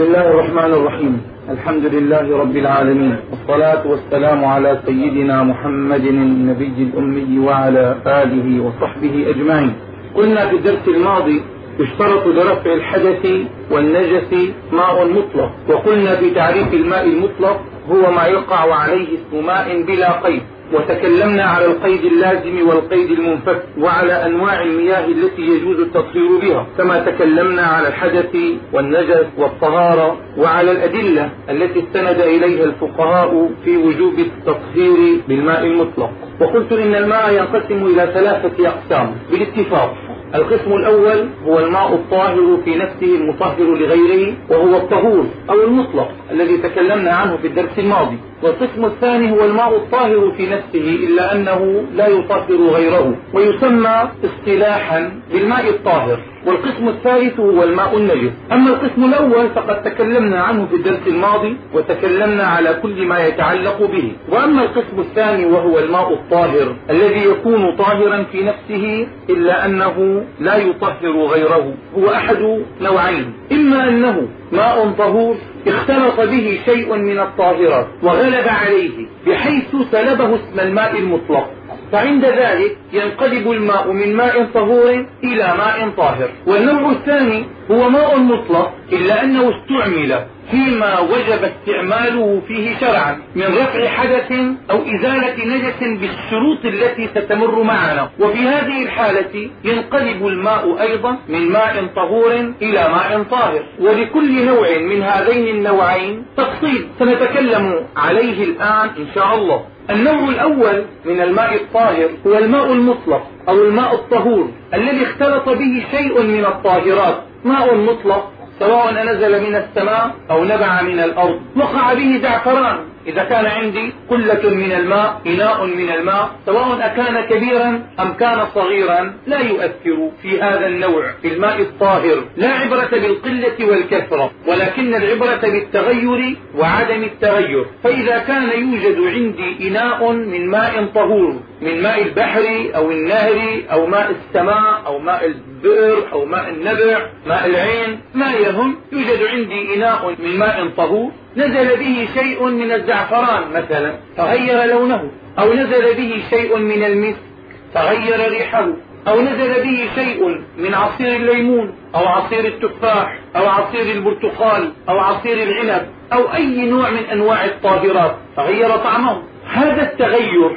بسم الله الرحمن الرحيم الحمد لله رب العالمين والصلاة والسلام على سيدنا محمد النبي الأمي وعلى آله وصحبه أجمعين قلنا في الدرس الماضي يشترط لرفع الحدث والنجس ماء مطلق وقلنا في تعريف الماء المطلق هو ما يقع عليه اسم ماء بلا قيد وتكلمنا على القيد اللازم والقيد المنفك وعلى أنواع المياه التي يجوز التطهير بها كما تكلمنا على الحدث والنجس والطهارة وعلى الأدلة التي استند إليها الفقهاء في وجوب التطهير بالماء المطلق. وقلت إن الماء ينقسم إلى ثلاثة أقسام. بالاتفاق القسم الأول هو الماء الطاهر في نفسه المطهر لغيره وهو الطهور أو المطلق الذي تكلمنا عنه في الدرس الماضي. والقسم الثاني هو الماء الطاهر في نفسه إلا أنه لا يطهر غيره ويسمى اصطلاحا بالماء الطاهر. والقسم الثالث هو الماء النجس. أما القسم الأول فقد تكلمنا عنه في الدرس الماضي وتكلمنا على كل ما يتعلق به. وأما القسم الثاني وهو الماء الطاهر الذي يكون طاهرا في نفسه إلا أنه لا يطهر غيره. هو أحد نوعين. إما أنه ماء طهور اختلط به شيء من الطاهرات وغلب عليه بحيث سلبه اسم الماء المطلق. فعند ذلك ينقلب الماء من ماء طهور إلى ماء طاهر. والنوع الثاني هو ماء مطلق إلا أنه استعمل فيما وجب استعماله فيه شرعا من رفع حدث أو إزالة نجس بالشروط التي ستمر معنا. وفي هذه الحالة ينقلب الماء أيضا من ماء طهور إلى ماء طاهر. ولكل نوع من هذين النوعين تفصيل سنتكلم عليه الآن إن شاء الله. النوع الأول من الماء الطاهر هو الماء المطلق أو الماء الطهور الذي اختلط به شيء من الطاهرات. ماء مطلق سواء نزل من السماء أو نبع من الأرض وقع به زعفران. إذا كان عندي قلة من الماء إناء من الماء سواء أكان كبيرا أم كان صغيرا لا يؤثر في هذا النوع في الماء الطاهر. لا عبرة بالقلة والكثرة ولكن العبرة بالتغير وعدم التغير. فإذا كان يوجد عندي إناء من ماء طهور من ماء البحر أو النهر أو ماء السماء أو ماء البئر أو ماء النبع ماء العين ما يهم يوجد عندي إناء من ماء طهور. نزل به شيء من الزعفران مثلا تغير لونه. أو نزل به شيء من المسك تغير ريحه. أو نزل به شيء من عصير الليمون أو عصير التفاح أو عصير البرتقال أو عصير العنب أو أي نوع من أنواع الطاهرات تغير طعمه. هذا التغير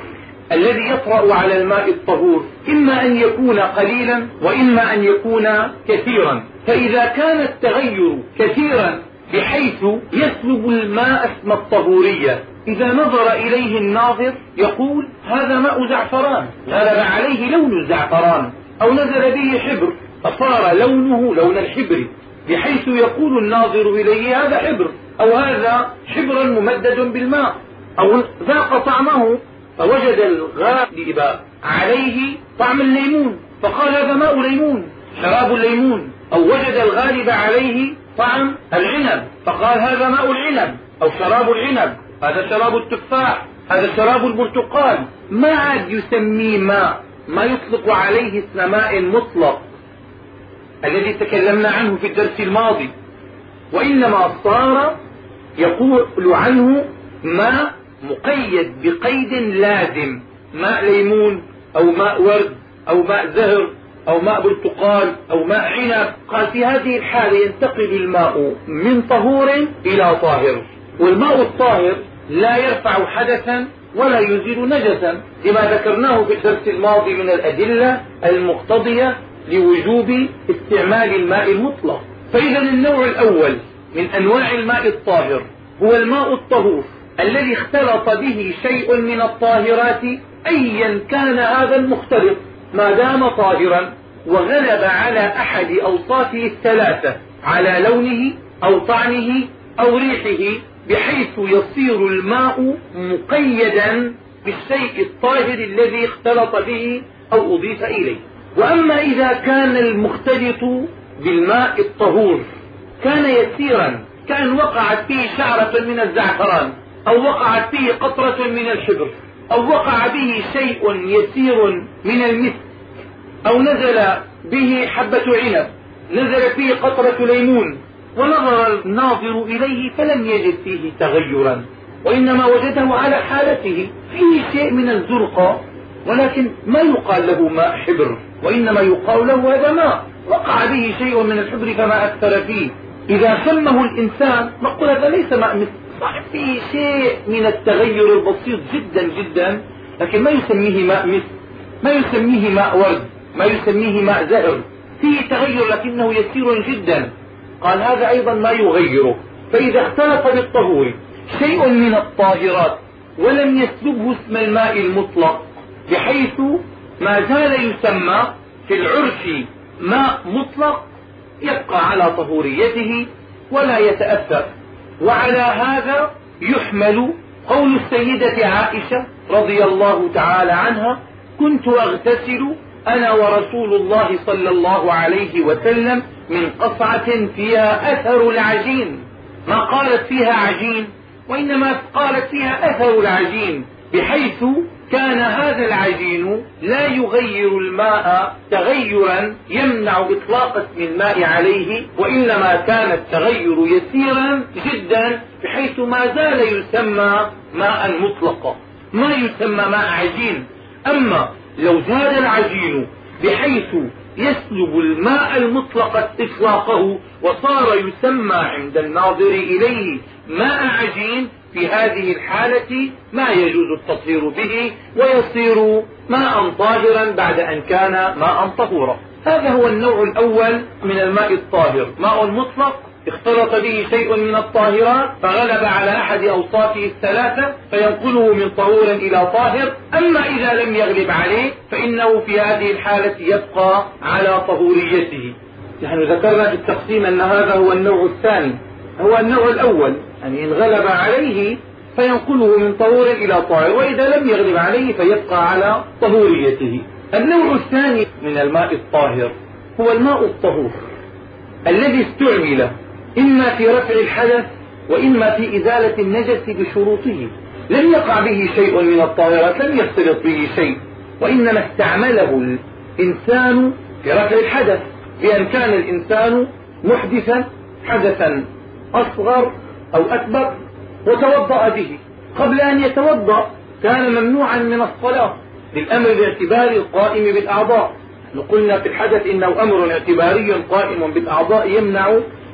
الذي يطرأ على الماء الطهور إما أن يكون قليلا وإما أن يكون كثيرا. فإذا كان التغير كثيرا بحيث يسلب الماء اسم الطهورية. إذا نظر إليه الناظر يقول هذا ماء زعفران غلب عليه لون الزعفران أو نزل به حبر فصار لونه لون الحبر بحيث يقول الناظر إليه هذا حبر أو هذا حبر ممدد بالماء أو ذاق طعمه. فوجد الغالب عليه طعم الليمون فقال هذا ماء ليمون شراب الليمون أو وجد الغالب عليه طعم العنب. فقال هذا ماء العنب أو شراب العنب. هذا شراب التفاح. هذا شراب البرتقال. ما عاد يسميه ماء؟ ما يطلق عليه اسم ماء مطلق الذي تكلمنا عنه في الدرس الماضي. وإنما صار يقول عنه ماء مقيد بقيد لازم. ماء ليمون أو ماء ورد أو ماء زهر أو ماء برتقال أو ماء عنب قال في هذه الحالة ينتقل الماء من طهور إلى طاهر. والماء الطاهر لا يرفع حدثا ولا يزيل نجسا. لما ذكرناه في الدرس الماضي من الأدلة المقتضية لوجوب استعمال الماء المطلق. فإذا النوع الأول من أنواع الماء الطاهر هو الماء الطهور الذي اختلط به شيء من الطاهرات أيا كان هذا المختلط. ما دام طاهرا وغلب على أحد أوصافه الثلاثة على لونه أو طعمه أو ريحه بحيث يصير الماء مقيدا بالشيء الطاهر الذي اختلط به أو أضيف إليه. وأما إذا كان المختلط بالماء الطهور كان يسيرا كأن وقعت فيه شعرة من الزعفران أو وقعت فيه قطرة من الحبر أو وقع به شيء يسير من المسك أو نزل به حبة عنب نزل فيه قطرة ليمون ونظر الناظر إليه فلم يجد فيه تغيرا وإنما وجده على حالته فيه شيء من الزرقة ولكن ما يقال له ماء حبر وإنما يقال له هذا ماء وقع به شيء من الحبر فما أكثر فيه. إذا سمه الإنسان نقول هذا ليس ماء مثل صحيح فيه شيء من التغير البسيط جدا جدا لكن ما يسميه ماء مثل ما يسميه ماء ورد ما يسميه ماء زهر فيه تغير لكنه يسير جدا. قال هذا أيضا ما يغيره فإذا اختلط بالطهور شيء من الطاهرات ولم يسلبه اسم الماء المطلق بحيث ما زال يسمى في العرف ماء مطلق يبقى على طهوريته ولا يتأثر. وعلى هذا يحمل قول السيدة عائشة رضي الله تعالى عنها كنت أغتسل أنا ورسول الله صلى الله عليه وسلم من قصعة فيها أثر العجين. ما قالت فيها عجين وإنما قالت فيها أثر العجين بحيث كان هذا العجين لا يغير الماء تغيرا يمنع إطلاق اسم الماء عليه وإنما كان التغير يسيرا جدا بحيث ما زال يسمى ماء مطلقا. ما يسمى ماء عجين؟ أما لو زاد العجين بحيث يسلب الماء المطلق إطلاقه وصار يسمى عند الناظر إليه ماء عجين في هذه الحالة ما يجوز التطهير به ويصير ماء طاهرا بعد أن كان ماء طهورا. هذا هو النوع الأول من الماء الطاهر. ماء مطلق اختلط به شيء من الطاهرات فغلب على أحد أوصافه الثلاثة فينقله من طهور إلى طاهر. أما إذا لم يغلب عليه فإنه في هذه الحالة يبقى على طهوريته. نحن ذكرنا في التقسيم أن هذا هو النوع الثاني. هو النوع الأول. يعني إن غلب عليه فينقله من طهور إلى طاهر وإذا لم يغلب عليه فيبقى على طهوريته. النوع الثاني من الماء الطاهر هو الماء الطهور الذي استعمل إما في رفع الحدث وإما في إزالة النجس بشروطه. لم يقع به شيء من الطاهرات لم يختلط به شيء وإنما استعمله الإنسان في رفع الحدث بأن كان الإنسان محدثا حدثا أصغر أو أكبر وتوضأ به. قبل أن يتوضأ كان ممنوعا من الصلاة للأمر الاعتباري القائم بالأعضاء. قلنا في الحدث إنه أمر اعتباري قائم بالأعضاء يمنع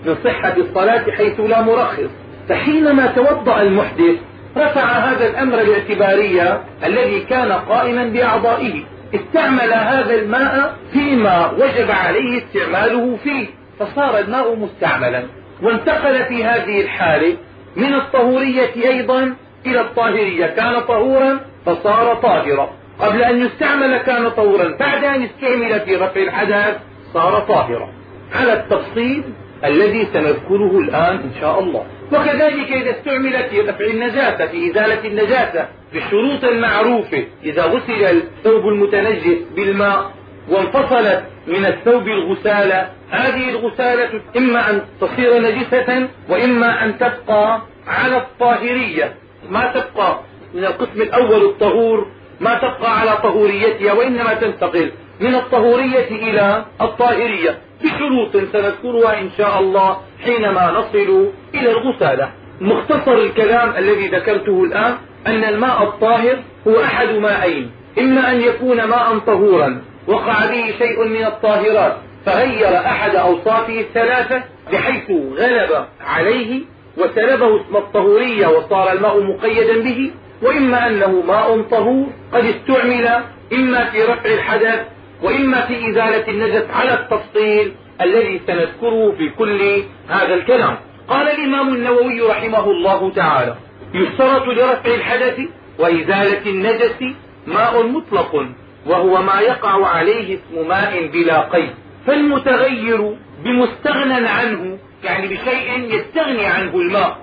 من صحة الصلاة حيث لا مرخص. فحينما توضأ المحدث رفع هذا الأمر الاعتباري الذي كان قائما بأعضائه. استعمل هذا الماء فيما وجب عليه استعماله فيه فصار الماء مستعملا. وانتقل في هذه الحالة من الطهورية أيضا إلى الطاهرية. كان طهورا فصار طاهرا. قبل أن يستعمل كان طهورا. بعد أن استعمل في رفع الحدث صار طاهرا. على التفصيل الذي سنذكره الآن إن شاء الله. وكذلك إذا استعمل في رفع النجاسة في إزالة النجاسة بالشروط المعروفة إذا غسل الثوب المتنجس بالماء وانفصلت من الثوب الغسالة. هذه الغسالة إما أن تصير نجسة وإما أن تبقى على الطاهرية. ما تبقى من القسم الأول الطهور ما تبقى على طهوريتها وإنما تنتقل من الطهورية إلى الطاهرية. بشروط سنذكرها إن شاء الله حينما نصل إلى الغسالة. مختصر الكلام الذي ذكرته الآن أن الماء الطاهر هو أحد ماءين إما أن يكون ماء طهورا وقع به شيء من الطاهرات فغير أحد أوصافه الثلاثة بحيث غلب عليه وسلبه اسم الطهورية وصار الماء مقيدا به وإما أنه ماء طهور قد استعمل إما في رفع الحدث وإما في إزالة النجس على التفصيل الذي سنذكره في كل هذا الكلام. قال الإمام النووي رحمه الله تعالى يشترط لرفع الحدث وإزالة النجس ماء مطلق. وهو ما يقع عليه اسم ماء بلا قيد. فالمتغير بمستغنى عنه يعني بشيء يستغني عنه الماء.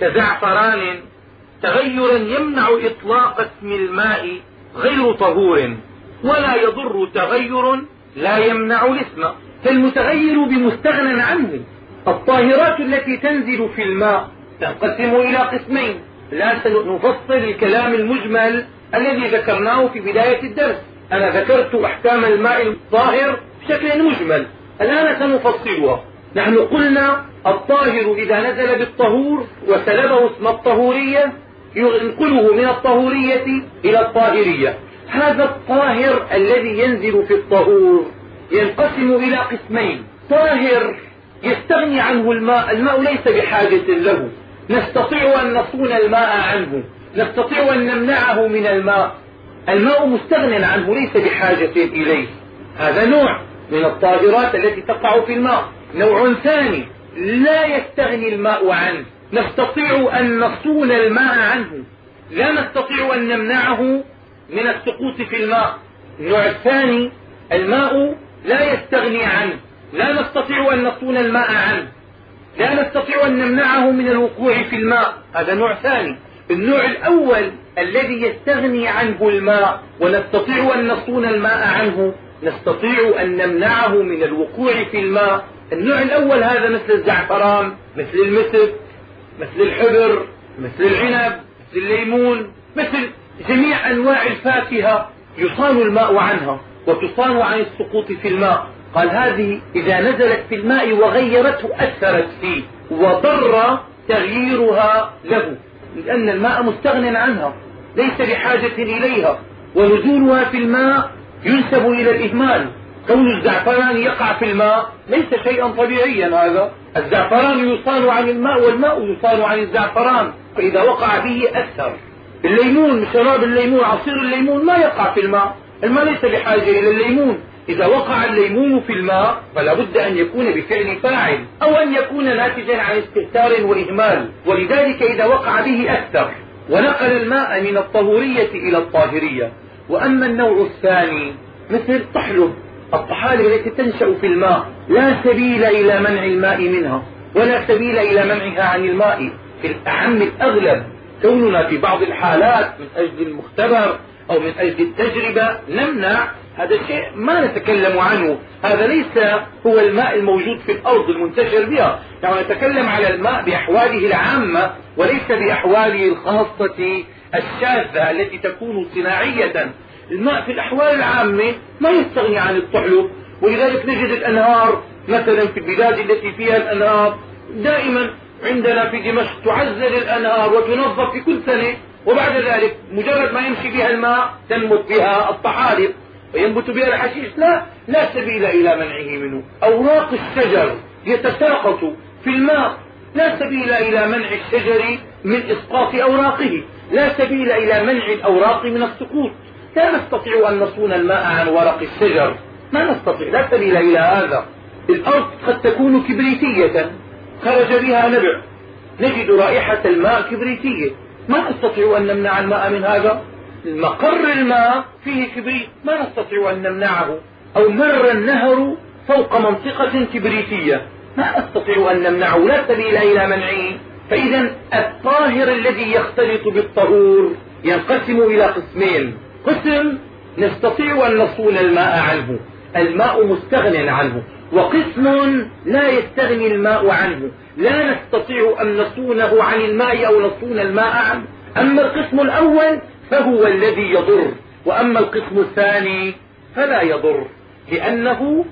كزعفران تغيرا يمنع إطلاق اسم الماء غير طهور. ولا يضر تغير لا يمنع الاسم. فالمتغير بمستغنى عنه. الطاهرات التي تنزل في الماء تنقسم إلى قسمين. لا سنفصل الكلام المجمل الذي ذكرناه في بداية الدرس. أنا ذكرت أحكام الماء الطاهر بشكل مجمل. الآن سنفصلها. نحن قلنا الطاهر إذا نزل بالطهور وسلبه اسم الطهورية ينقله من الطهورية إلى الطاهرية. هذا الطاهر الذي ينزل في الطهور ينقسم إلى قسمين. طاهر يستغني عنه الماء الماء ليس بحاجة له. نستطيع أن نصون الماء عنه. نستطيع أن نمنعه من الماء. الماء مستغن عنه ليس بحاجة إليه. هذا نوع من الطاهرات التي تقع في الماء. نوع ثاني لا يستغني الماء عنه. نستطيع أن نصون الماء عنه. لا نستطيع أن نمنعه من السقوط في الماء. النوع الثاني الماء لا يستغني عنه. لا نستطيع أن نصون الماء عنه. لا نستطيع أن نمنعه من الوقوع في الماء. هذا نوع ثاني. النوع الأول الذي يستغني عنه الماء ونستطيع أن نصون الماء عنه نستطيع أن نمنعه من الوقوع في الماء. النوع الأول هذا مثل الزعفران مثل المسك مثل الحبر مثل العنب مثل الليمون مثل جميع أنواع الفاكهة يصان الماء عنها وتصان عن السقوط في الماء. قال هذه إذا نزلت في الماء وغيرته أثرت فيه وضر تغييرها له. لأن الماء مستغن عنها ليس بحاجة إليها ونزولها في الماء ينسب إلى الإهمال. كون الزعفران يقع في الماء ليس شيئا طبيعيا هذا. الزعفران يصان عن الماء والماء يصان عن الزعفران فإذا وقع به أثر. الليمون شراب الليمون عصير الليمون ما يقع في الماء. الماء ليس بحاجة إلى الليمون. إذا وقع الليمون في الماء فلا بد أن يكون بفعل فاعل أو أن يكون ناتجا عن استهتار وإهمال. ولذلك إذا وقع به أكثر ونقل الماء من الطهورية إلى الطاهرية. وأما النوع الثاني مثل الطحلب الطحالب التي تنشأ في الماء لا سبيل إلى منع الماء منها ولا سبيل إلى منعها عن الماء. في الأعم الأغلب كوننا في بعض الحالات من أجل المختبر أو من أجل التجربة نمنع هذا الشيء ما نتكلم عنه. هذا ليس هو الماء الموجود في الأرض المنتشر بها. يعني نتكلم على الماء بأحواله العامة وليس بأحواله الخاصة الشاذة التي تكون صناعية. الماء في الأحوال العامة ما يستغني عن الطحلب. ولذلك نجد الأنهار مثلا في البلاد التي فيها الأنهار دائما عندنا في دمشق تعزل الأنهار وتنظف في كل سنة. وبعد ذلك مجرد ما يمشي بها الماء تنبت بها الطحالب. وينبت بها الحشيش. لا لا سبيل إلى منعه منه. أوراق الشجر يتساقط في الماء. لا سبيل إلى منع الشجر من إسقاط أوراقه. لا سبيل إلى منع الأوراق من السقوط. لا نستطيع أن نصون الماء عن ورق الشجر. ما نستطيع. لا سبيل إلى هذا. الأرض قد تكون كبريتية. خرج بها نبع. نجد رائحة الماء كبريتية. ما نستطيع أن نمنع الماء من هذا. مقر الماء فيه كبريت. ما نستطيع أن نمنعه أو مر النهر فوق منطقة كبريتية. ما نستطيع أن نمنعه. لا سبيل إلى منعه. فإذا الطاهر الذي يختلط بالطهور ينقسم إلى قسمين. قسم نستطيع أن نصون الماء عنه. الماء مستغن عنه. وقسم لا يستغني الماء عنه. لا نستطيع أن نصونه عن الماء أو نصون الماء عنه. أما القسم الأول فهو الذي يضر. وأما القسم الثاني فلا يضر لأنه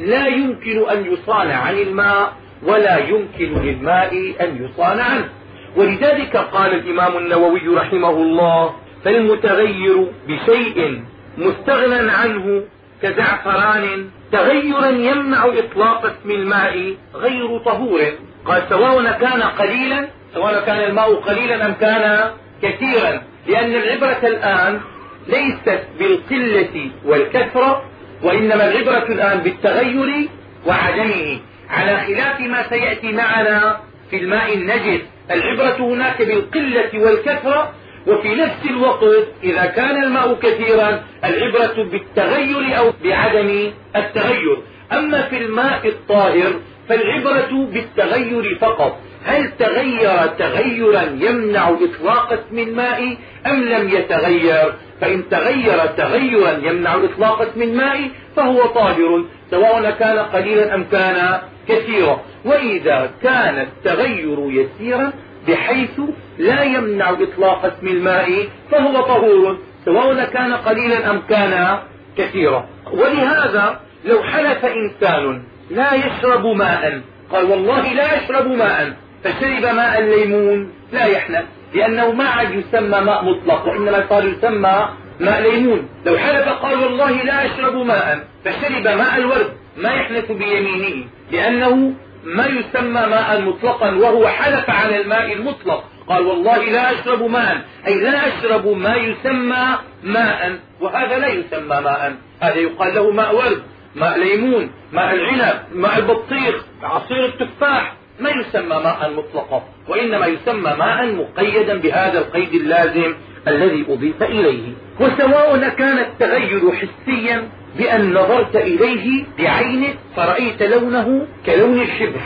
لا يمكن أن يصان عن الماء ولا يمكن للماء أن يصان عنه. ولذلك قال الإمام النووي رحمه الله فالمتغير بشيء مستغنى عنه كزعفران تغيرا يمنع إطلاق اسم الماء غير طهور. قال سواء كان قليلا سواء كان الماء قليلا أم كان كثيرا. لأن العبرة الآن ليست بالقلة والكثرة وإنما العبرة الآن بالتغير وعدمه. على خلاف ما سيأتي معنا في الماء النجس العبرة هناك بالقلة والكثرة وفي نفس الوقت إذا كان الماء كثيرا العبرة بالتغير أو بعدم التغير. أما في الماء الطاهر فالعبرة بالتغير فقط. هل تغير تغيرا يمنع إطلاق اسم الماء أم لم يتغير؟ فإن تغير تغيرا يمنع إطلاق اسم الماء فهو طاهر سواء كان قليلا أم كان كثيرا. وإذا كان التغير يسيرا بحيث لا يمنع إطلاق اسم الماء فهو طهور سواء كان قليلا أم كان كثيرا. ولهذا لو حلف إنسان لا يشرب ماء قال والله لا أشرب ماء فشرب ماء الليمون لا يحنث لأنه ما عاد يسمى ماء مطلق وإنما صار يسمى ماء ليمون. لو حلف قال والله لا أشرب ماء فشرب ماء الورد ما يحنث بيمينه لأنه ما يسمى ماء مطلقا وهو حلف على الماء المطلق. قال والله لا أشرب ماء أي لا أشرب ما يسمى ماء وهذا لا يسمى ماء. هذا يقال له ماء ورد ماء ليمون ماء العنب ماء البطيخ عصير التفاح. ما يسمى ماء مطلقا وإنما يسمى ماء مقيدا بهذا القيد اللازم الذي أضيف إليه. وسواء كان التغير حسيا بأن نظرت إليه بعينك فرأيت لونه كلون الشبر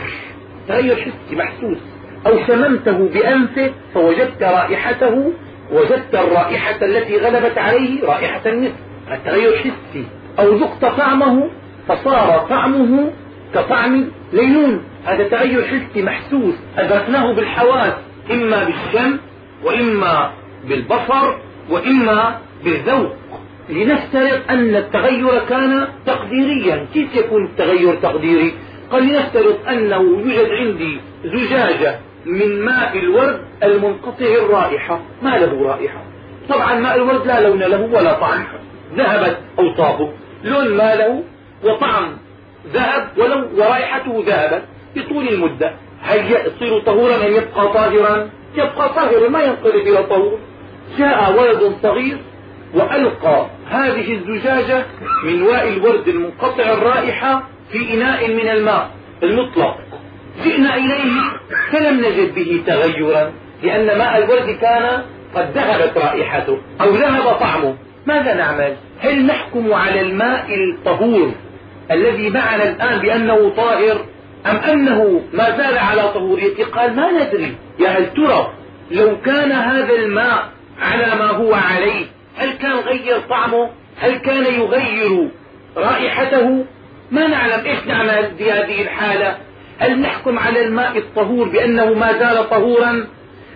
تغير حسي محسوس. أو شممته بأنفك فوجدت رائحته وجدت الرائحة التي غلبت عليه رائحة المسك التغير حسي. أو ذقت طعمه فصار طعمه كطعم ليمون هذا تغير حسي محسوس. أدركناه بالحواس إما بالشم وإما بالبصر وإما بالذوق. لنفترض أن التغير كان تقديريا. كيف يكون التغير تقديري؟ قال لنفترض أنه يوجد عندي زجاجة من ماء الورد المنقطع الرائحة. ما له رائحة؟ طبعا ماء الورد لا لون له ولا طعم. ذهبت أوصافه لون ما له وطعم. ذهب ولو ورائحته ذهبت بطول المدة. هل يصير طهورا؟ أن يبقى طاهرا؟ يبقى طاهرا ما ينقلب إلى طهور. جاء ولد صغير وألقى هذه الزجاجة من واء الورد المنقطع الرائحة في إناء من الماء المطلق. جئنا إليه فلم نجد به تغيرا لأن ماء الورد كان قد ذهبت رائحته أو ذهب طعمه. ماذا نعمل؟ هل نحكم على الماء الطهور الذي معنا الآن بأنه طاهر أم أنه ما زال على طهوريته قال ما ندري. يا هل ترى لو كان هذا الماء على ما هو عليه هل كان غير طعمه؟ هل كان يغير رائحته؟ ما نعلم إيش نعمل في هذه الحالة. هل نحكم على الماء الطهور بأنه ما زال طهورا؟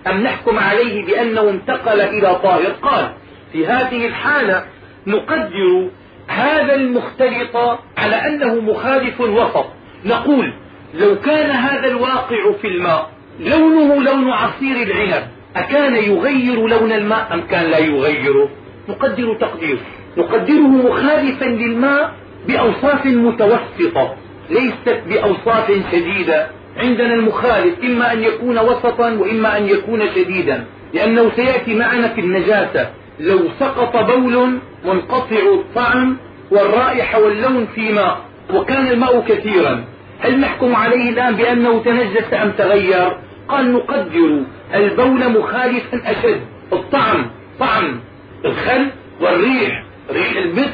أم نحكم عليه بأنه انتقل إلى طاهر قال في هذه الحالة نقدر هذا المختلط على أنه مخالف وسط نقول لو كان هذا الواقع في الماء لونه لون عصير العنب أكان يغير لون الماء أم كان لا يغيره نقدر تقدير. نقدره مخالفا للماء بأوصاف متوسطة ليست بأوصاف شديدة. عندنا المخالف إما أن يكون وسطا وإما أن يكون شديدا لأنه سيأتي معنا في النجاسة. لو سقط بول منقطع الطعم والرائحة واللون في ماء وكان الماء كثيرا. هل نحكم عليه الآن بأنه تنجس أم تغير؟ قال نقدر. البول مخالفا أشد. الطعم طعم. الخل والريح ريح المسك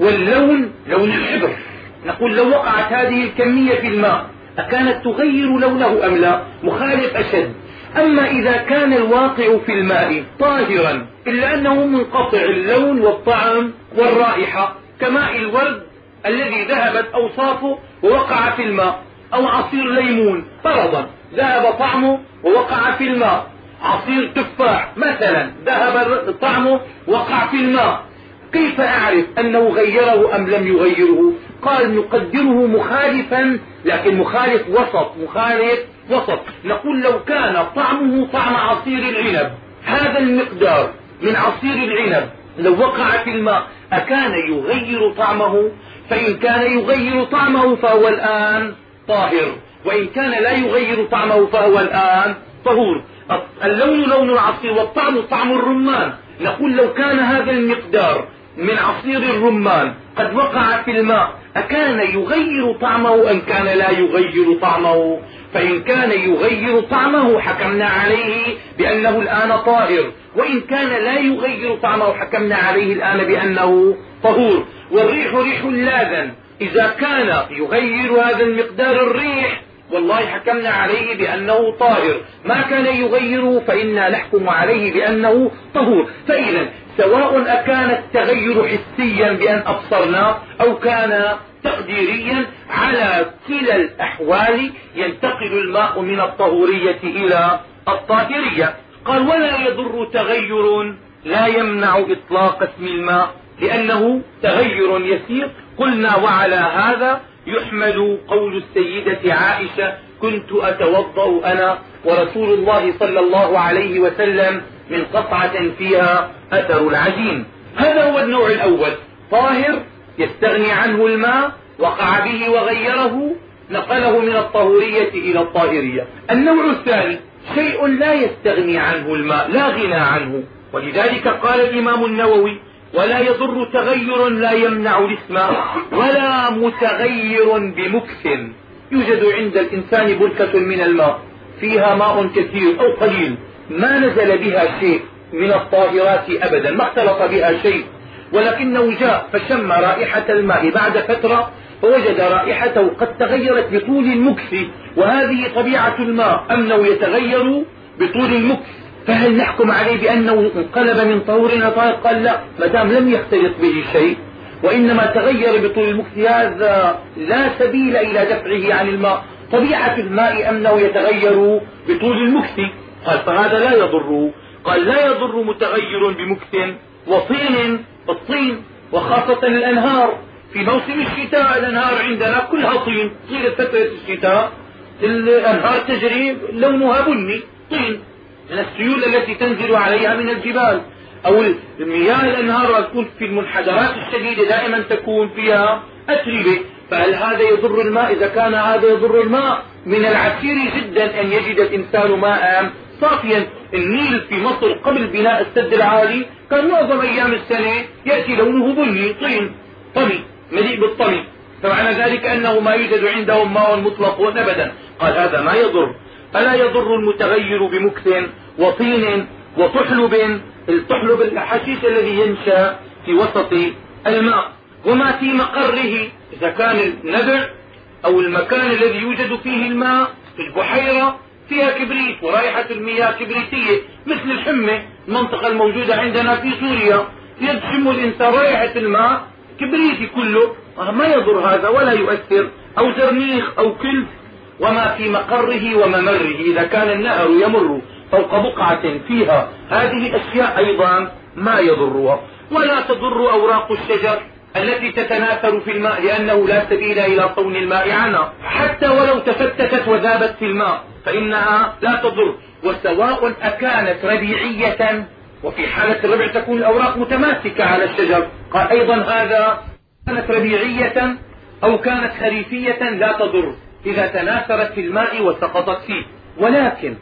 واللون لون الحبر. نقول لو وقعت هذه الكمية في الماء أكانت تغير لونه أم لا؟ مخالف أشد. أما إذا كان الواقع في الماء طاهرا إلا أنه منقطع اللون والطعم والرائحة كماء الورد الذي ذهبت أوصافه ووقع في الماء أو عصير ليمون فرضا ذهب طعمه ووقع في الماء. عصير تفاح مثلا ذهب طعمه وقع في الماء. كيف أعرف أنه غيره أم لم يغيره؟ قال نقدره مخالفا لكن مخالف وسط مخالف وسط. نقول لو كان طعمه طعم عصير العنب هذا المقدار من عصير العنب. لو وقع في الماء أكان يغير طعمه؟ فإن كان يغير طعمه فهو الآن طاهر. وإن كان لا يغير طعمه فهو الآن طهور. اللون لون العصير والطعم طعم الرمان. نقول لو كان هذا المقدار من عصير الرمان قد وقع في الماء أكان يغير طعمه أم كان لا يغير طعمه؟ فإن كان يغير طعمه حكمنا عليه بأنه الآن طاهر. وإن كان لا يغير طعمه حكمنا عليه الآن بأنه طهور. والريح ريح لاذا إذا كان يغير هذا المقدار الريح والله حكمنا عليه بأنه طاهر. ما كان يغيره فإنا نحكم عليه بأنه طهور. فإذا سواء أكان التغير حسيا بأن أبصرنا أو كان تقديريا على كلا الأحوال ينتقل الماء من الطهورية إلى الطاهرية. قال ولا يضر تغير لا يمنع إطلاق اسم الماء لأنه تغير يسير. قلنا وعلى هذا يحمل قول السيدة عائشة كنت أتوضأ أنا ورسول الله صلى الله عليه وسلم من قطعة فيها أثر العجين. هذا هو النوع الأول طاهر يستغني عنه الماء وقع به وغيره نقله من الطهورية إلى الطاهرية النوع الثاني شيء لا يستغني عنه الماء لا غنى عنه. ولذلك قال الإمام النووي ولا يضر تغير لا يمنع الإسم ولا متغير بمكث. يوجد عند الإنسان بركة من الماء فيها ماء كثير أو قليل. ما نزل بها شيء من الطاهرات أبدا ما اختلط بها شيء. ولكنه جاء فشم رائحة الماء. بعد فترة فوجد رائحته قد تغيرت بطول المكث وهذه طبيعة الماء أنه يتغير بطول المكث فهل نحكم عليه بأنه انقلب من طهور إلى طاهر قال لا ما دام لم يختلط به شيء. وإنما تغير بطول المكث هذا لا سبيل إلى دفعه عن الماء. طبيعة الماء أنه يتغير بطول المكث قال فهذا لا يضره قال لا يضر متغير بمكث وطين الطين وخاصة الأنهار. في موسم الشتاء الأنهار عندنا كلها طين. طيلة فترة الشتاء. الأنهار تجري لونها بني طين. من السيول التي تنزل عليها من الجبال. أو المياه الأنهار تكون في المنحدرات الشديدة دائما تكون فيها أتربة. فهل هذا يضر الماء؟ إذا كان هذا يضر الماء من العسير جدا أن يجد الإنسان ماء صافيا النيل في مصر قبل بناء السد العالي كان معظم أيام السنة يأتي لونه بني طين طمي مليء بالطمي. فمعنى ذلك أنه ما يوجد عندهم ماء مطلق أبدا. قال هذا ما يضر. ألا يضر المتغير بمكث وطين وطحلب؟ الطحلب الحشيش الذي ينشأ في وسط الماء. وما في مقره؟ إذا كان النبع أو المكان الذي يوجد فيه الماء في البحيرة فيها كبريت ورائحة المياه كبريتية مثل الحمة المنطقة الموجودة عندنا في سوريا. يشم الإنسان رائحة الماء كبريتي كله ما يضر هذا ولا يؤثر أو زرنيخ أو كلف وما في مقره وممره. إذا كان النهر يمر فوق بقعة فيها هذه الأشياء أيضا ما يضرها. ولا تضر أوراق الشجر. التي تتناثر في الماء لأنه لا سبيل إلى صون الماء عنها. حتى ولو تفتتت وذابت في الماء فإنها لا تضر. وسواء أكانت ربيعية وفي حالة الربع تكون الأوراق متماسكة على الشجر. قال أيضا هذا كانت ربيعية أو كانت خريفية لا تضر. إذا تناثرت في الماء وسقطت فيه. ولكن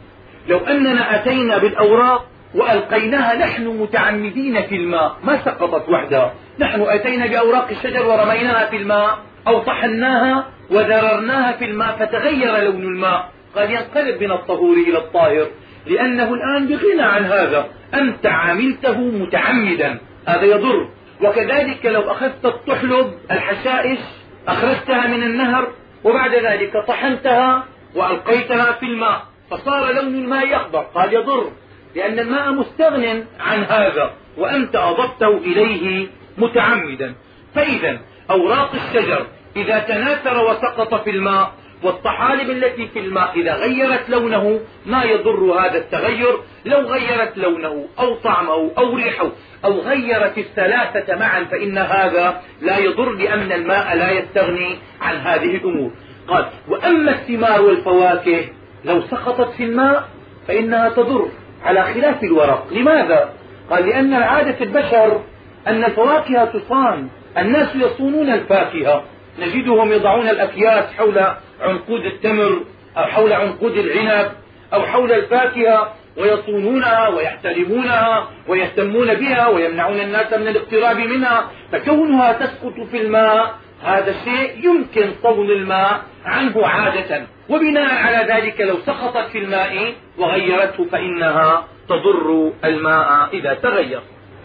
لو أننا أتينا بالأوراق وألقيناها نحن متعمدين في الماء. ما سقطت وحدها. نحن أتينا بأوراق الشجر ورميناها في الماء أو طحناها وذررناها في الماء فتغير لون الماء. قال ينقلب من الطهور إلى الطاهر لأنه الآن بغنى عن هذا. أنت عملته متعمدا. هذا يضر. وكذلك لو أخذت الطحلب الحشائش أخرجتها من النهر وبعد ذلك طحنتها وألقيتها في الماء فصار لون الماء يخضر. قال يضر. لأن الماء مستغن عن هذا وأنت أضفته إليه متعمدا. فإذا أوراق الشجر إذا تناثر وسقط في الماء والطحالب التي في الماء إذا غيرت لونه ما يضر هذا التغير. لو غيرت لونه أو طعمه أو ريحه أو غيرت الثلاثة معا فإن هذا لا يضر لأن الماء لا يستغني عن هذه الأمور. قال وأما الثمار والفواكه لو سقطت في الماء فإنها تضر. على خلاف الورق. لماذا؟ قال لأن عادة البشر أن الفواكه تصان. الناس يصونون الفاكهة. نجدهم يضعون الأكياس حول عنقود التمر أو حول عنقود العنب أو حول الفاكهة ويصونونها ويحترمونها ويهتمون بها ويمنعون الناس من الاقتراب منها. فكونها تسقط في الماء هذا الشيء يمكن صون الماء عنه عادة. وبناء على ذلك لو سقطت في الماء وغيرته فإنها تضر الماء إذا تغير.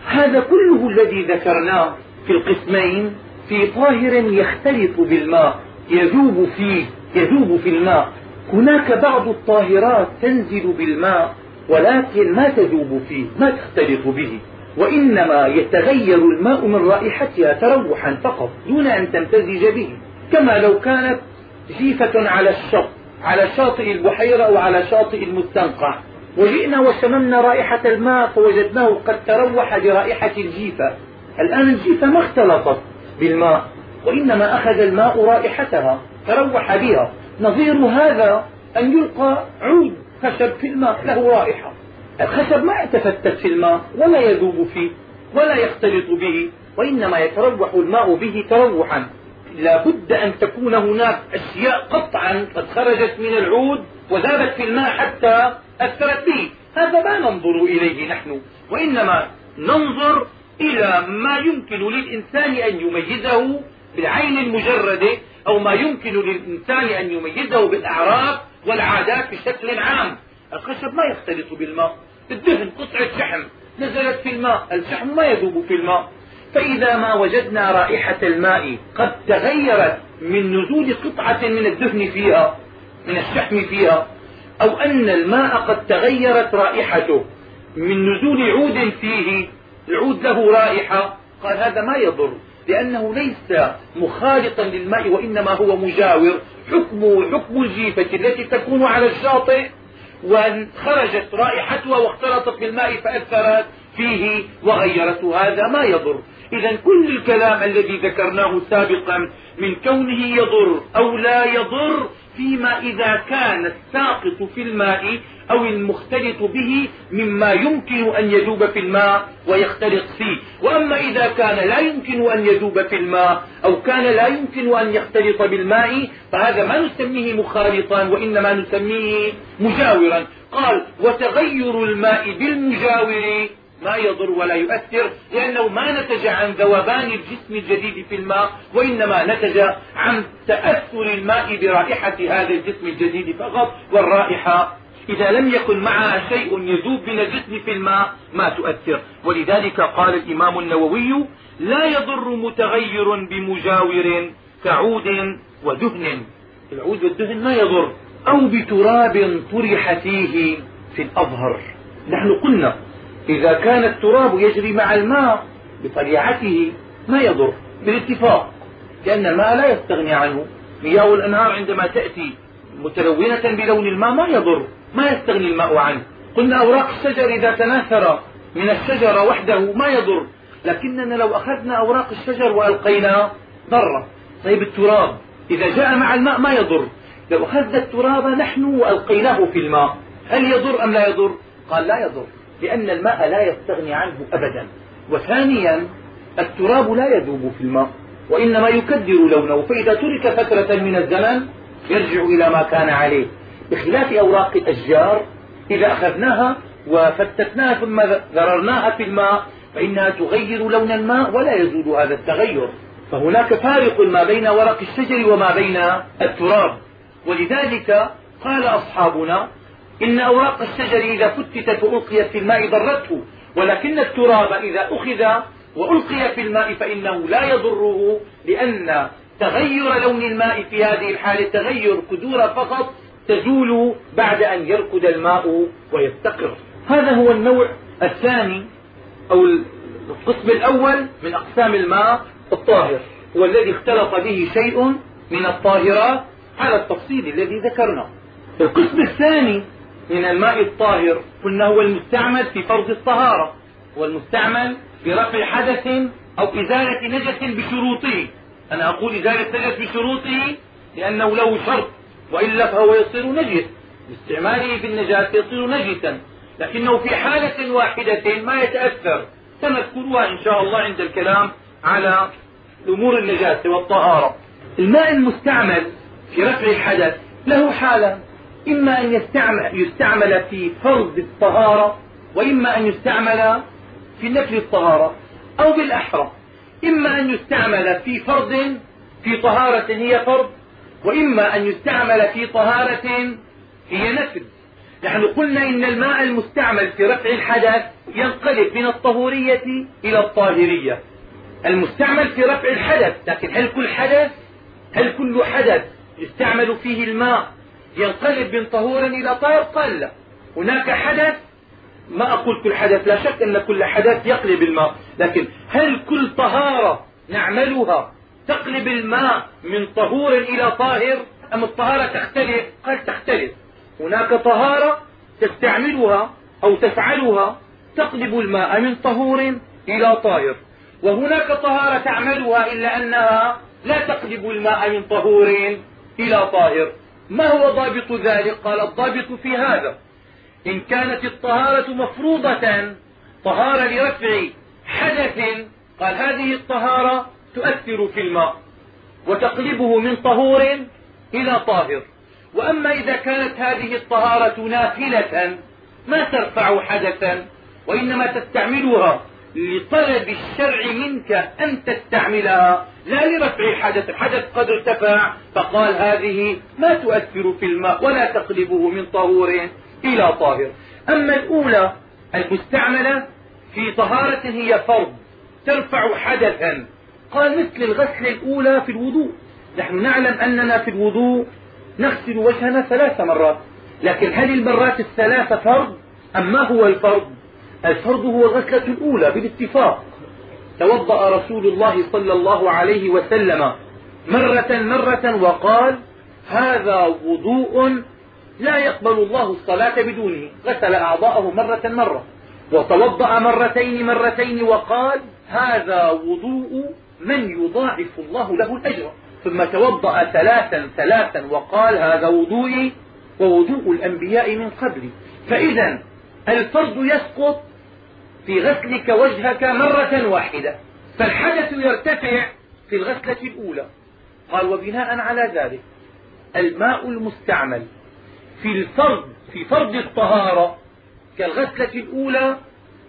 هذا كله الذي ذكرناه في القسمين في طاهر يختلط بالماء يذوب فيه يذوب في الماء. هناك بعض الطاهرات تنزل بالماء ولكن ما تذوب فيه ما تختلط به. وإنما يتغير الماء من رائحتها تروحا فقط دون أن تمتزج به كما لو كانت جيفة على الشط على شاطئ البحيرة أو على شاطئ المستنقع. وجئنا وشممنا رائحة الماء فوجدناه قد تروح برائحة الجيفة. الآن الجيفة ما اختلطت بالماء وإنما أخذ الماء رائحتها تروح بها. نظير هذا أن يلقى عود خشب في الماء له رائحة. الخشب ما يتفتت في الماء ولا يذوب فيه ولا يختلط به وإنما يتروح الماء به تروحا. لا بد أن تكون هناك أشياء قطعا قد خرجت من العود وذابت في الماء حتى أثرت به. هذا ما ننظر إليه نحن وإنما ننظر إلى ما يمكن للإنسان أن يميزه بالعين المجردة أو ما يمكن للإنسان أن يميزه بالأعراف والعادات بشكل عام. الخشب ما يختلط بالماء الدهن قطعة شحم نزلت في الماء الشحم ما يذوب في الماء. فإذا ما وجدنا رائحة الماء قد تغيرت من نزول قطعة من الدهن فيها من الشحم فيها أو أن الماء قد تغيرت رائحته من نزول عود فيه العود له رائحة. قال هذا ما يضر لأنه ليس مخالطا للماء وإنما هو مجاور. حكمه حكم الجيفة التي تكون على الشاطئ. وخرجت رائحتها واختلطت بالماء فأثرت فيه وغيرته هذا ما يضر. إذا كل الكلام الذي ذكرناه سابقا من كونه يضر أو لا يضر فيما إذا كان الساقط في الماء أو المختلط به مما يمكن أن يذوب في الماء ويختلط فيه. وأما إذا كان لا يمكن أن يذوب في الماء أو كان لا يمكن أن يختلط بالماء فهذا ما نسميه مخالطا وإنما نسميه مجاورا. قال وتغير الماء بالمجاور ما يضر ولا يؤثر لأنه ما نتج عن ذوبان الجسم الجديد في الماء وإنما نتج عن تأثر الماء برائحة هذا الجسم الجديد فقط والرائحة. إذا لم يكن معها شيء يذوب من الجسم في الماء ما تؤثر. ولذلك قال الإمام النووي لا يضر متغير بمجاور كعود ودهن. العود والدهن ما يضر. أو بتراب طرح فيه في الأظهر. نحن قلنا إذا كان التراب يجري مع الماء بطبيعته ما يضر بالاتفاق لأن الماء لا يستغني عنه. مياه الأنهار عندما تأتي متلونة بلون الماء ما يضر ما يستغني الماء عنه. قلنا أوراق الشجر إذا تناثر من الشجرة وحده ما يضر. لكننا لو أخذنا أوراق الشجر وألقيناه ضر طيب التراب إذا جاء مع الماء ما يضر. لو أخذنا التراب نحن وألقيناه في الماء هل يضر أم لا يضر؟ قال لا يضر. لأن الماء لا يستغني عنه أبدا. وثانيا التراب لا يذوب في الماء وإنما يكدر لونه. فإذا ترك فترة من الزمن يرجع إلى ما كان عليه. بخلاف أوراق الأشجار إذا أخذناها وفتتناها ثم ذررناها في الماء فإنها تغير لون الماء ولا يزول هذا التغير. فهناك فارق ما بين ورق الشجر وما بين التراب. ولذلك قال أصحابنا إن أوراق الشجر إذا فتتت وألقيت في الماء ضرته ولكن التراب إذا أخذ وألقي في الماء فإنه لا يضره لأن تغير لون الماء في هذه الحالة تغير كدور فقط تزول بعد أن يركد الماء ويستقر. هذا هو النوع الثاني أو القسم الأول من أقسام الماء الطاهر هو الذي اختلط به شيء من الطاهرات على التفصيل الذي ذكرناه القسم الثاني من الماء الطاهر. قلنا هو المستعمل في فرض الطهارة. هو المستعمل في رفع حدث أو إزالة نجس بشروطه. أنا أقول إزالة نجس بشروطه لأنه له شرط وإلا فهو يصير نجس باستعماله في النجاسة يصير نجسا. لكنه في حالة واحدة ما يتأثر. سنذكرها إن شاء الله عند الكلام على أمور النجاسة والطهارة. الماء المستعمل في رفع الحدث له حالة. إما أن يستعمل, يستعمل في فرض الطهارة وإما أن يستعمل في نفي الطهارة أو بالأحرى. إما أن يستعمل في فرض في طهارة هي فرض وإما أن يستعمل في طهارة هي نفل نحن قلنا إن الماء المستعمل في رفع الحدث ينقلب من الطهورية إلى الطاهرية. المستعمل في رفع الحدث لكن هل كل حدث؟ هل كل حدث يستعمل فيه الماء ينقلب من طهور إلى طاهر قال لا هناك حدث؟ ما أقول كل حدث لا شك أن كل حدث يقلب الماء. لكن هل كل طهارة نعملها تقلب الماء من طهور إلى طاهر؟ أم الطهارة تختلف؟ قال تختلف. هناك طهارة تستعملها أو تفعلها تقلب الماء من طهور إلى طاهر. وهناك طهارة تعملها إلا أنها لا تقلب الماء من طهور إلى طاهر. ما هو ضابط ذلك؟ قال الضابط في هذا إن كانت الطهارة مفروضة طهارة لرفع حدث قال هذه الطهارة تؤثر في الماء وتقلبه من طهور إلى طاهر. وأما إذا كانت هذه الطهارة نافلة ما ترفع حدثا وإنما تستعملها لطلب الشرع منك أن تستعملها. لا لرفع حدث الحدث قد ارتفع فقال هذه ما تؤثر في الماء ولا تقلبه من طهور إلى طاهر. أما الأولى المستعملة في طهارة هي فرض ترفع حدثا. قال مثل الغسل الأولى في الوضوء. نحن نعلم أننا في الوضوء نغسل وجهنا ثلاث مرات لكن هل المرات الثلاثة فرض أم ما هو الفرض؟ الفرض هو الغسلة الأولى بالاتفاق. توضأ رسول الله صلى الله عليه وسلم مرة مرة وقال هذا وضوء لا يقبل الله الصلاة بدونه. غسل أعضاءه مرة مرة. وتوضأ مرتين مرتين وقال هذا وضوء من يضاعف الله له الأجر. ثم توضأ ثلاثا ثلاثا وقال هذا وضوئي ووضوء الأنبياء من قبلي. فإذا الفرض يسقط في غسلك وجهك مرة واحدة. فالحدث يرتفع في الغسلة الأولى. قال وبناء على ذلك الماء المستعمل في الفرض في فرض الطهارة كالغسلة الأولى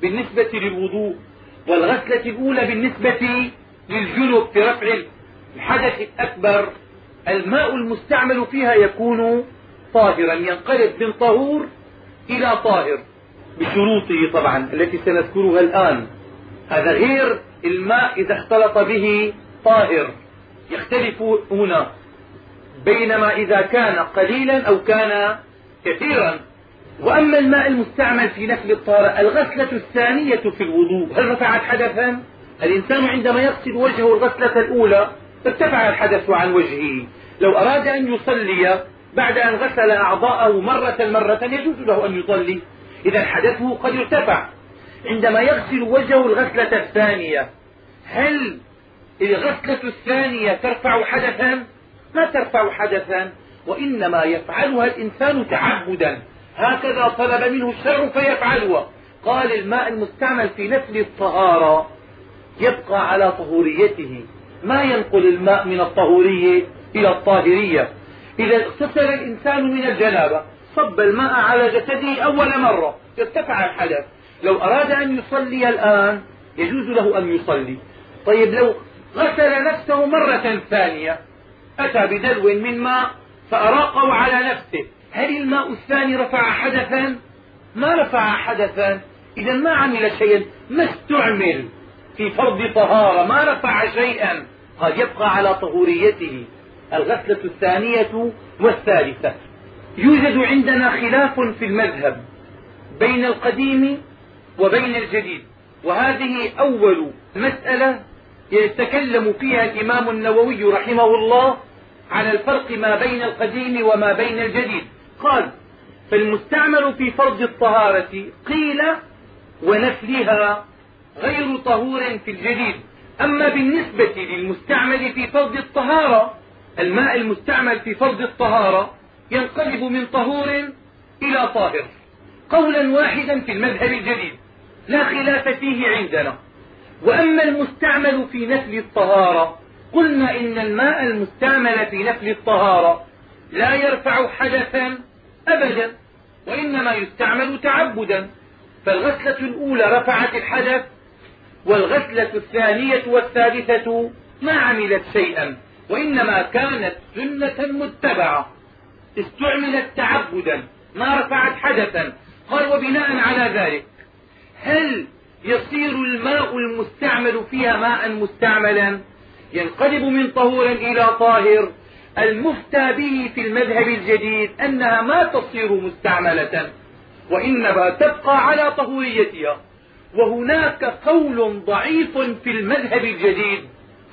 بالنسبة للوضوء والغسلة الأولى بالنسبة للجنب في رفع الحدث الأكبر. الماء المستعمل فيها يكون طاهرا ينقلب من طهور إلى طاهر. بشروطه طبعا التي سنذكرها الآن. هذا غير الماء إذا اختلط به طاهر يختلف هنا بينما إذا كان قليلا أو كان كثيرا. وأما الماء المستعمل في نفل الطهارة الغسلة الثانية في الوضوء. هل رفعت حدثا؟ الإنسان عندما يغسل وجهه الغسلة الأولى ارتفع الحدث عن وجهه. لو أراد أن يصلي بعد أن غسل أعضاءه مرة مرة يجوز له أن يصلي. إذا حدثه قد ارتفع. عندما يغسل وجهه الغسلة الثانية هل الغسلة الثانية ترفع حدثا؟ ما ترفع حدثا وإنما يفعلها الإنسان تعبدا. هكذا طلب منه الشرع فيفعلها. قال الماء المستعمل في نفل الطهارة يبقى على طهوريته. ما ينقل الماء من الطهورية إلى الطاهرية؟ إذا اغتسل الإنسان من الجنابة صب الماء على جسده أول مرة. ارتفع الحدث. لو أراد أن يصلي الآن يجوز له أن يصلي. طيب لو غسل نفسه مرة ثانية أتى بدلو من ماء فأراقه على نفسه. هل الماء الثاني رفع حدثا؟ ما رفع حدثا. إذا ما عمل شيئا. ما استعمل في فرض طهارة. ما رفع شيئا. قد يبقى على طهوريته. الغسلة الثانية والثالثة. يوجد عندنا خلاف في المذهب بين القديم وبين الجديد. وهذه أول مسألة يتكلم فيها الإمام النووي رحمه الله على الفرق ما بين القديم وما بين الجديد. قال فالمستعمل في فرض الطهارة قيل ونفلها غير طهور في الجديد. أما بالنسبة للمستعمل في فرض الطهارة الماء المستعمل في فرض الطهارة ينقلب من طهور إلى طاهر. قولا واحدا في المذهب الجديد. لا خلاف فيه عندنا. وأما المستعمل في نفل الطهارة قلنا إن الماء المستعمل في نفل الطهارة لا يرفع حدثا أبدا وإنما يستعمل تعبدا. فالغسلة الأولى رفعت الحدث والغسلة الثانية والثالثة ما عملت شيئا وإنما كانت سنة متبعة. استعملت تعبدا ما رفعت حدثا. قال وبناء على ذلك هل يصير الماء المستعمل فيها ماء مستعملا؟ ينقلب من طهور إلى طاهر. المفتى به في المذهب الجديد أنها ما تصير مستعملة وإنما تبقى على طهوريتها. وهناك قول ضعيف في المذهب الجديد.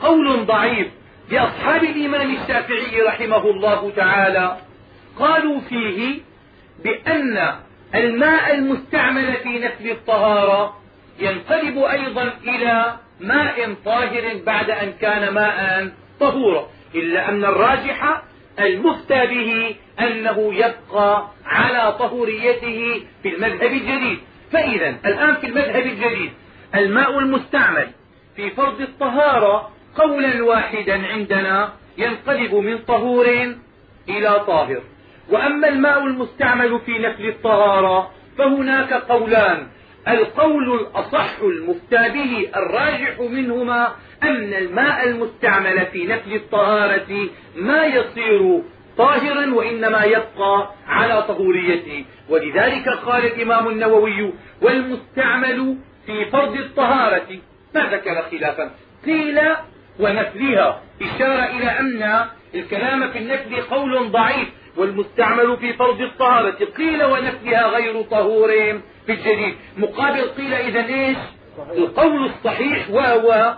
قول ضعيف لأصحاب الإمام الشافعي رحمه الله تعالى. قالوا فيه بأن الماء المستعمل في نفل الطهارة ينقلب أيضا إلى ماء طاهر بعد أن كان ماء طهورا إلا أن الراجح المفتى به أنه يبقى على طهوريته في المذهب الجديد. فإذا الآن في المذهب الجديد الماء المستعمل في فرض الطهارة قولا واحدا عندنا ينقلب من طهور إلى طاهر. وأما الماء المستعمل في نفل الطهارة فهناك قولان. القول الأصح المفتى به الراجح منهما أن الماء المستعمل في نفل الطهارة ما يصير طاهرا وإنما يبقى على طهوريته. ولذلك قال الإمام النووي والمستعمل في فرض الطهارة ما ذكر خلافا قيل ونفلها إشارة إلى أن الكلام في النفل قول ضعيف والمستعمل في فرض الطهارة. قيل ونفلها غير طهور في الجديد. مقابل قيل إذا إيش؟ القول الصحيح وهو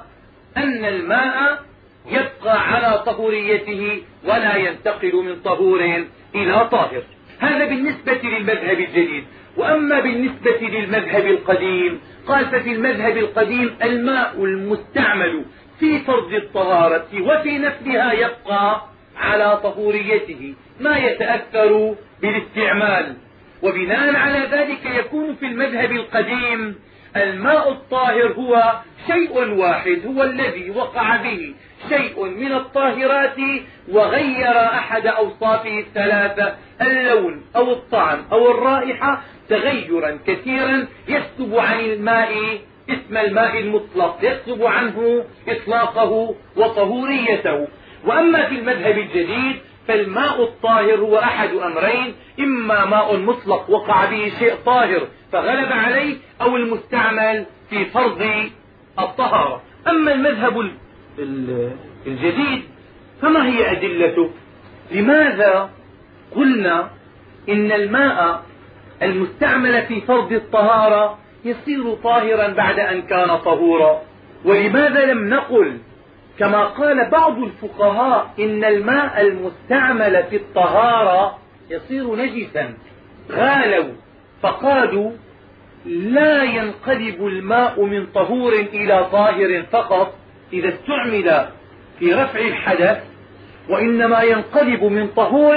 أن الماء يبقى على طهوريته ولا ينتقل من طهور إلى طاهر. هذا بالنسبة للمذهب الجديد. وأما بالنسبة للمذهب القديم قال ففي المذهب القديم الماء المستعمل في فرض الطهارة وفي نفلها يبقى على طهوريته ما يتأثر بالاستعمال. وبناء على ذلك يكون في المذهب القديم الماء الطاهر هو شيء واحد هو الذي وقع به شيء من الطاهرات وغير أحد أوصافه الثلاثة اللون أو الطعم أو الرائحة تغيرا كثيرا يسلب عن الماء اسم الماء المطلق يسلب عنه إطلاقه وطهوريته. وأما في المذهب الجديد فالماء الطاهر هو أحد أمرين إما ماء مطلق وقع به شيء طاهر فغلب عليه أو المستعمل في فرض الطهارة. أما المذهب الجديد فما هي أدلته؟ لماذا قلنا إن الماء المستعمل في فرض الطهارة يصير طاهرا بعد أن كان طهورا؟ ولماذا لم نقل كما قال بعض الفقهاء إن الماء المستعمل في الطهارة يصير نجسا. غالوا فقالوا لا ينقلب الماء من طهور إلى طاهر فقط إذا استعمل في رفع الحدث وإنما ينقلب من طهور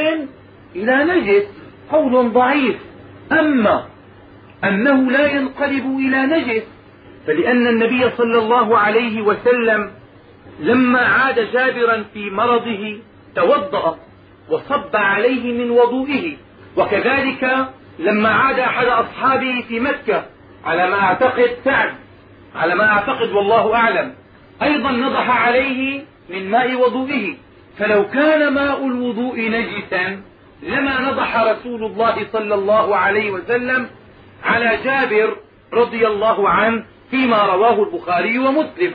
إلى نجس. قول ضعيف. أما أنه لا ينقلب إلى نجس فلأن النبي صلى الله عليه وسلم لما عاد جابرا في مرضه توضأ وصب عليه من وضوئه. وكذلك لما عاد أحد أصحابه في مكة على ما أعتقد سعد على ما أعتقد والله أعلم أيضا نضح عليه من ماء وضوئه. فلو كان ماء الوضوء نجسا لما نضح رسول الله صلى الله عليه وسلم على جابر رضي الله عنه فيما رواه البخاري ومسلم.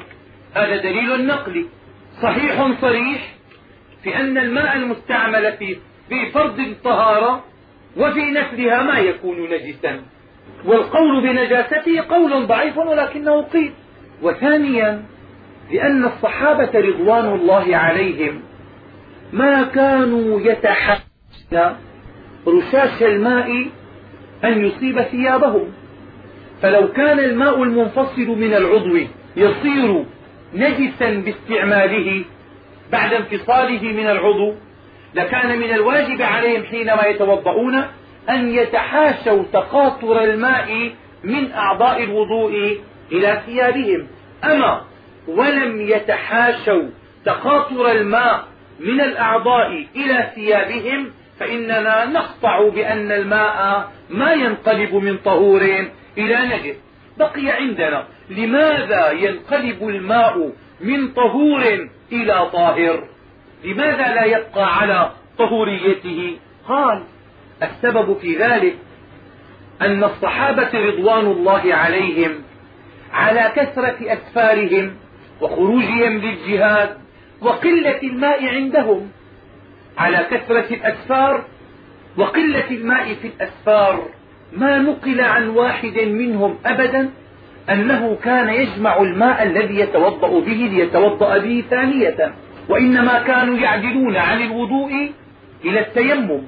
هذا دليل نقلي. صحيح صريح في أن الماء المستعمل في في فرض الطهارة وفي نفلها ما يكون نجسا. والقول بنجاسته قول ضعيف ولكنه قيل. وثانيا لأن الصحابة رضوان الله عليهم ما كانوا يتحملون رشاش الماء أن يصيب ثيابهم. فلو كان الماء المنفصل من العضو يصير نجسا باستعماله بعد انفصاله من العضو لكان من الواجب عليهم حينما يتوضؤون أن يتحاشوا تقاطر الماء من أعضاء الوضوء إلى ثيابهم. أما ولم يتحاشوا تقاطر الماء من الأعضاء إلى ثيابهم فإننا نقطع بأن الماء ما ينقلب من طهور إلى نجس. بقي عندنا. لماذا ينقلب الماء من طهور إلى طاهر؟ لماذا لا يبقى على طهوريته؟ قال السبب في ذلك أن الصحابة رضوان الله عليهم على كثرة أسفارهم وخروجهم للجهاد وقلة الماء عندهم على كثرة الأسفار وقلة الماء في الأسفار. ما نقل عن واحد منهم أبدا أنه كان يجمع الماء الذي يتوضأ به ليتوضأ به ثانية وإنما كانوا يعدلون عن الوضوء إلى التيمم.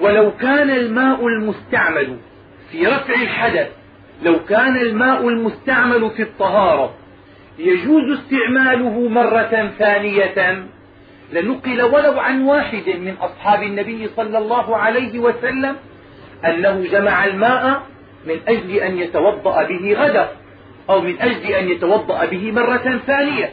ولو كان الماء المستعمل في رفع الحدث لو كان الماء المستعمل في الطهارة يجوز استعماله مرة ثانية لنقل ولو عن واحد من أصحاب النبي صلى الله عليه وسلم أنه جمع الماء من أجل أن يتوضأ به غدا أو من أجل أن يتوضأ به مرة ثانية.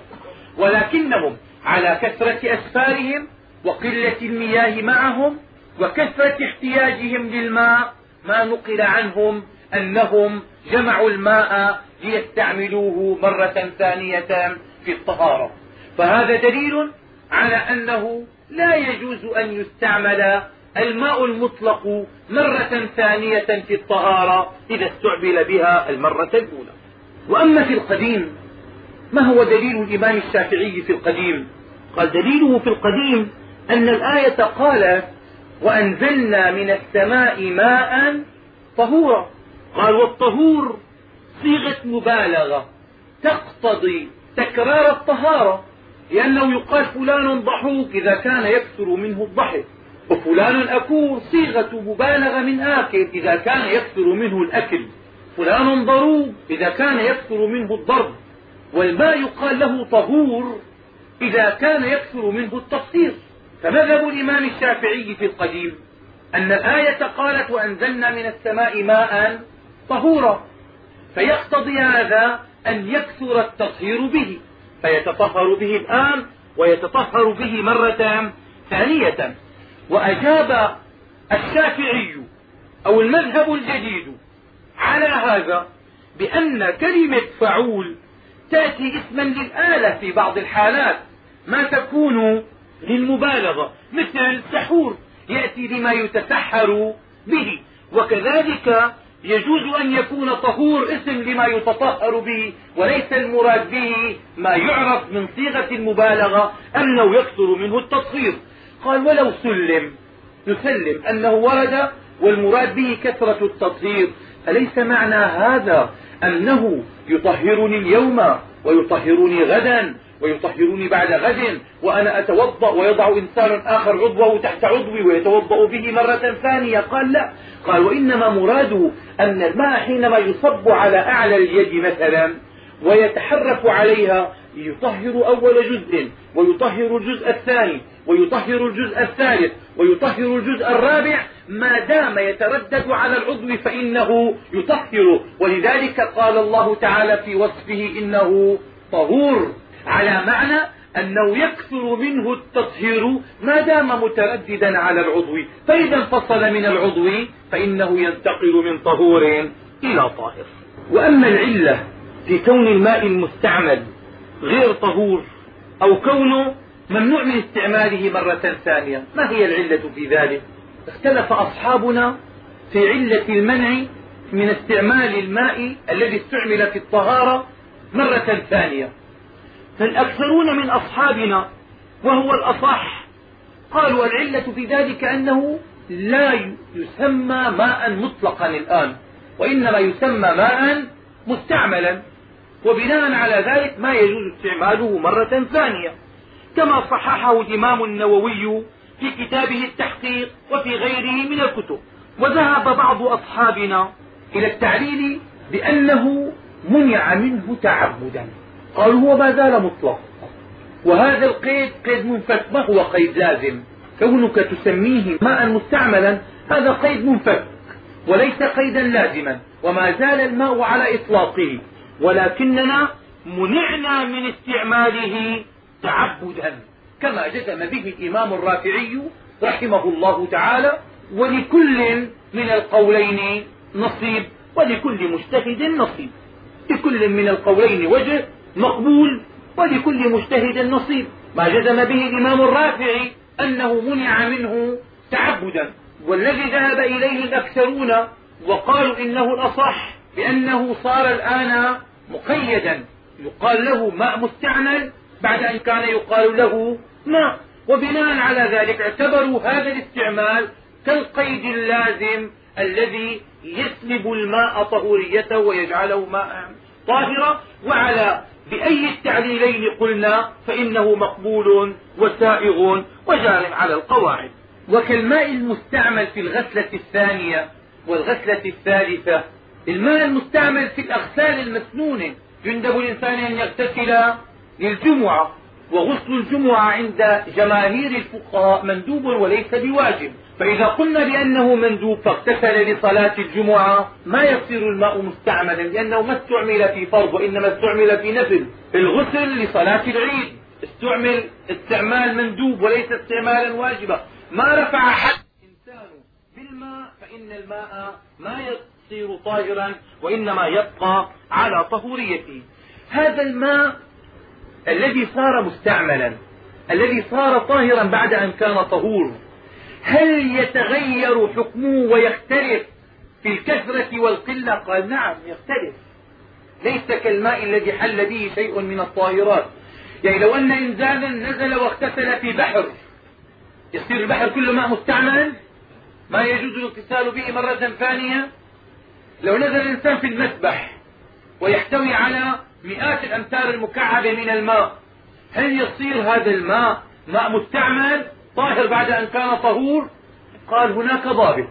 ولكنهم على كثرة أسفارهم وقلة المياه معهم وكثرة احتياجهم للماء ما نقل عنهم أنهم جمعوا الماء ليستعملوه مرة ثانية في الطهارة. فهذا دليل على أنه لا يجوز أن يستعمل الماء المطلق مرة ثانية في الطهارة إذا استعمل بها المرة الأولى. وأما في القديم ما هو دليل الإمام الشافعي في القديم؟ قال دليله في القديم أن الآية قالت وأنزلنا من السماء ماء طهورا قال والطهور صيغة مبالغة تقتضي تكرار الطهارة لأنه يقال فلان ضحوك إذا كان يكثر منه الضحك وفلان أكول صيغة مبالغة من آكل إذا كان يكثر منه الأكل. فلان ضروب إذا كان يكثر منه الضرب. والماء يقال له طهور إذا كان يكثر منه التفسير فمذهب الإمام الشافعي في القديم أن الآية قالت وأنزلنا من السماء ماء طهورا. فيقتضي هذا أن يكثر التطهير به. فيتطهر به الآن ويتطهر به مرة ثانية وأجاب الشافعي أو المذهب الجديد على هذا بأن كلمة فعول تأتي اسما للآلة في بعض الحالات ما تكون للمبالغة. مثل سحور يأتي لما يتسحر به وكذلك يجوز أن يكون طهور اسم لما يتطهر به وليس المراد به ما يعرف من صيغة المبالغة أنه يكثر منه التطهير قال ولو سلم نسلم أنه ورد والمراد به كثرة التطهير. أليس معنى هذا أنه يطهرني اليوم ويطهرني غدا ويطهروني بعد غد وأنا أتوضأ ويضع إنسان آخر عضوه تحت عضوي ويتوضأ به مرة ثانية؟ قال لا. قال وإنما مراده أن الماء حينما يصب على أعلى اليد مثلا ويتحرك عليها يطهر أول جزء ويطهر الجزء الثاني. ويطهر الجزء الثالث ويطهر الجزء الرابع ما دام يتردد على العضو فإنه يطهر. ولذلك قال الله تعالى في وصفه إنه طهور على معنى أنه يكثر منه التطهير ما دام مترددا على العضو. فإذا انفصل من العضو فإنه ينتقل من طهور إلى طاهر. وأما العلة في كون الماء المستعمل غير طهور أو كونه ممنوع من استعماله مرة ثانية. ما هي العلة في ذلك؟ اختلف أصحابنا في علة المنع من استعمال الماء الذي استعمل في الطهارة مرة ثانية. فالأكثرون من أصحابنا وهو الأصح قالوا العلة في ذلك أنه لا يسمى ماء مطلقا الآن وإنما يسمى ماء مستعملا. وبناء على ذلك ما يجوز استعماله مرة ثانية. كما صححه الإمام النووي في كتابه التحقيق وفي غيره من الكتب. وذهب بعض أصحابنا إلى التعليل بأنه منع منه تعبدا. قالوا هو ما زال مطلق. وهذا القيد قيد منفك. ما هو قيد لازم؟ كونك تسميه ماء مستعملا هذا قيد منفك. وليس قيدا لازما. وما زال الماء على إطلاقه. ولكننا منعنا من استعماله تعبدا كما جزم به الإمام الرافعي رحمه الله تعالى ولكل من القولين نصيب ولكل مجتهد نصيب. لكل من القولين وجه مقبول ولكل مجتهد نصيب. ما جزم به الإمام الرافعي أنه منع منه تعبدا والذي ذهب إليه الأكثرون وقالوا إنه الأصح بأنه صار الآن مقيدا يقال له ماء مستعمل بعد أن كان يقال له ماء وبناء على ذلك اعتبروا هذا الاستعمال كالقيد اللازم الذي يسلب الماء طهوريته ويجعله ماء طاهرا وعلى بأي التعليلين قلنا فإنه مقبول وسائغ وجار على القواعد. وكالماء المستعمل في الغسلة الثانية والغسلة الثالثة. الماء المستعمل في الأغسال المسنونة يندب الإنسان أن يغتسل للجمعة وغسل الجمعة عند جماهير الفقهاء مندوب وليس بواجب. فإذا قلنا بأنه مندوب فاغتسل لصلاة الجمعة ما يصير الماء مستعملا لأنه ما استعمل في فرض وإنما استعمل في نفل. الغسل لصلاة العيد استعمل استعمال مندوب وليس استعمالا واجبا. ما رفع حد الإنسان بالماء فإن الماء ما يصير طاهرا وإنما يبقى على طهوريته. هذا الماء الذي صار مستعملا الذي صار طاهرا بعد أن كان طهور هل يتغير حكمه ويختلف في الكثرة والقلة؟ قال نعم يختلف. ليس كالماء الذي حل به شيء من الطاهرات. يعني لو أن إنسانا نزل واغتسل في بحر يصير البحر كله ماء مستعمل ما يجوز الاغتسال به مرة ثانية؟ لو نزل الإنسان في المسبح ويحتوي على مئات الأمتار المكعبة من الماء. هل يصير هذا الماء ماء مستعمل طاهر بعد أن كان طهور؟ قال هناك ضابط.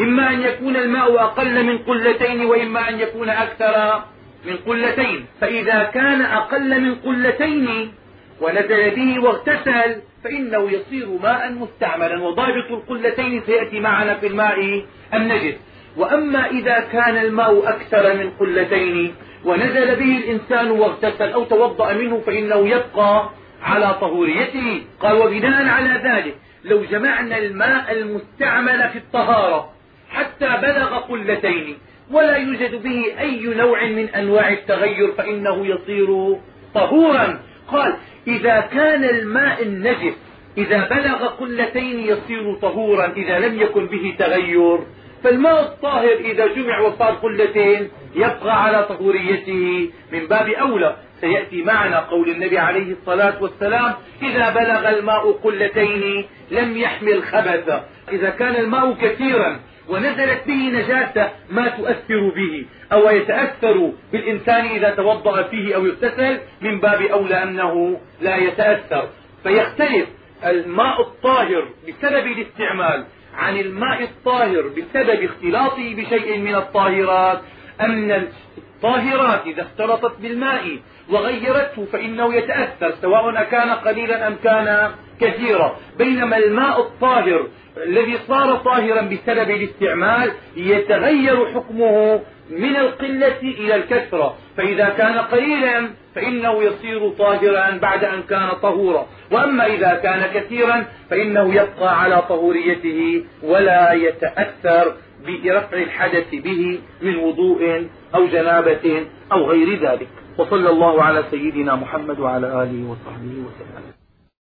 إما أن يكون الماء أقل من قلتين وإما أن يكون أكثر من قلتين. فإذا كان أقل من قلتين ونزل به واغتسل فإنه يصير ماء مستعملا. وضابط القلتين سيأتي معنا في الماء النجس وأما إذا كان الماء أكثر من قلتين ونزل به الإنسان واغتسل أو توضأ منه فإنه يبقى على طهوريته. قال وبناء على ذلك لو جمعنا الماء المستعمل في الطهارة حتى بلغ قلتين ولا يوجد به أي نوع من أنواع التغير فإنه يصير طهورا. قال إذا كان الماء النجس إذا بلغ قلتين يصير طهورا إذا لم يكن به تغير فالماء الطاهر إذا جمع وصار قلتين يبقى على طهوريته. من باب أولى سيأتي معنا قول النبي عليه الصلاة والسلام إذا بلغ الماء قلتين لم يحمل خبثا. إذا كان الماء كثيرا ونزلت به نجاسة ما تؤثر به أو يتأثر بالإنسان إذا توضأ فيه أو يغتسل من باب أولى أنه لا يتأثر. فيختلف الماء الطاهر بسبب الاستعمال عن الماء الطاهر بسبب اختلاطه بشيء من الطاهرات أن الطاهرات إذا اختلطت بالماء وغيرته فإنه يتأثر سواء كان قليلا أم كان كثيرا. بينما الماء الطاهر الذي صار طاهرا بسبب الاستعمال يتغير حكمه من القلة إلى الكثرة فإذا كان قليلا فإنه يصير طاهرا بعد أن كان طهورا. وأما إذا كان كثيرا فإنه يبقى على طهوريته ولا يتأثر برفع الحدث به من وضوء أو جنابة أو غير ذلك. وصلى الله على سيدنا محمد وعلى آله وصحبه وسلم.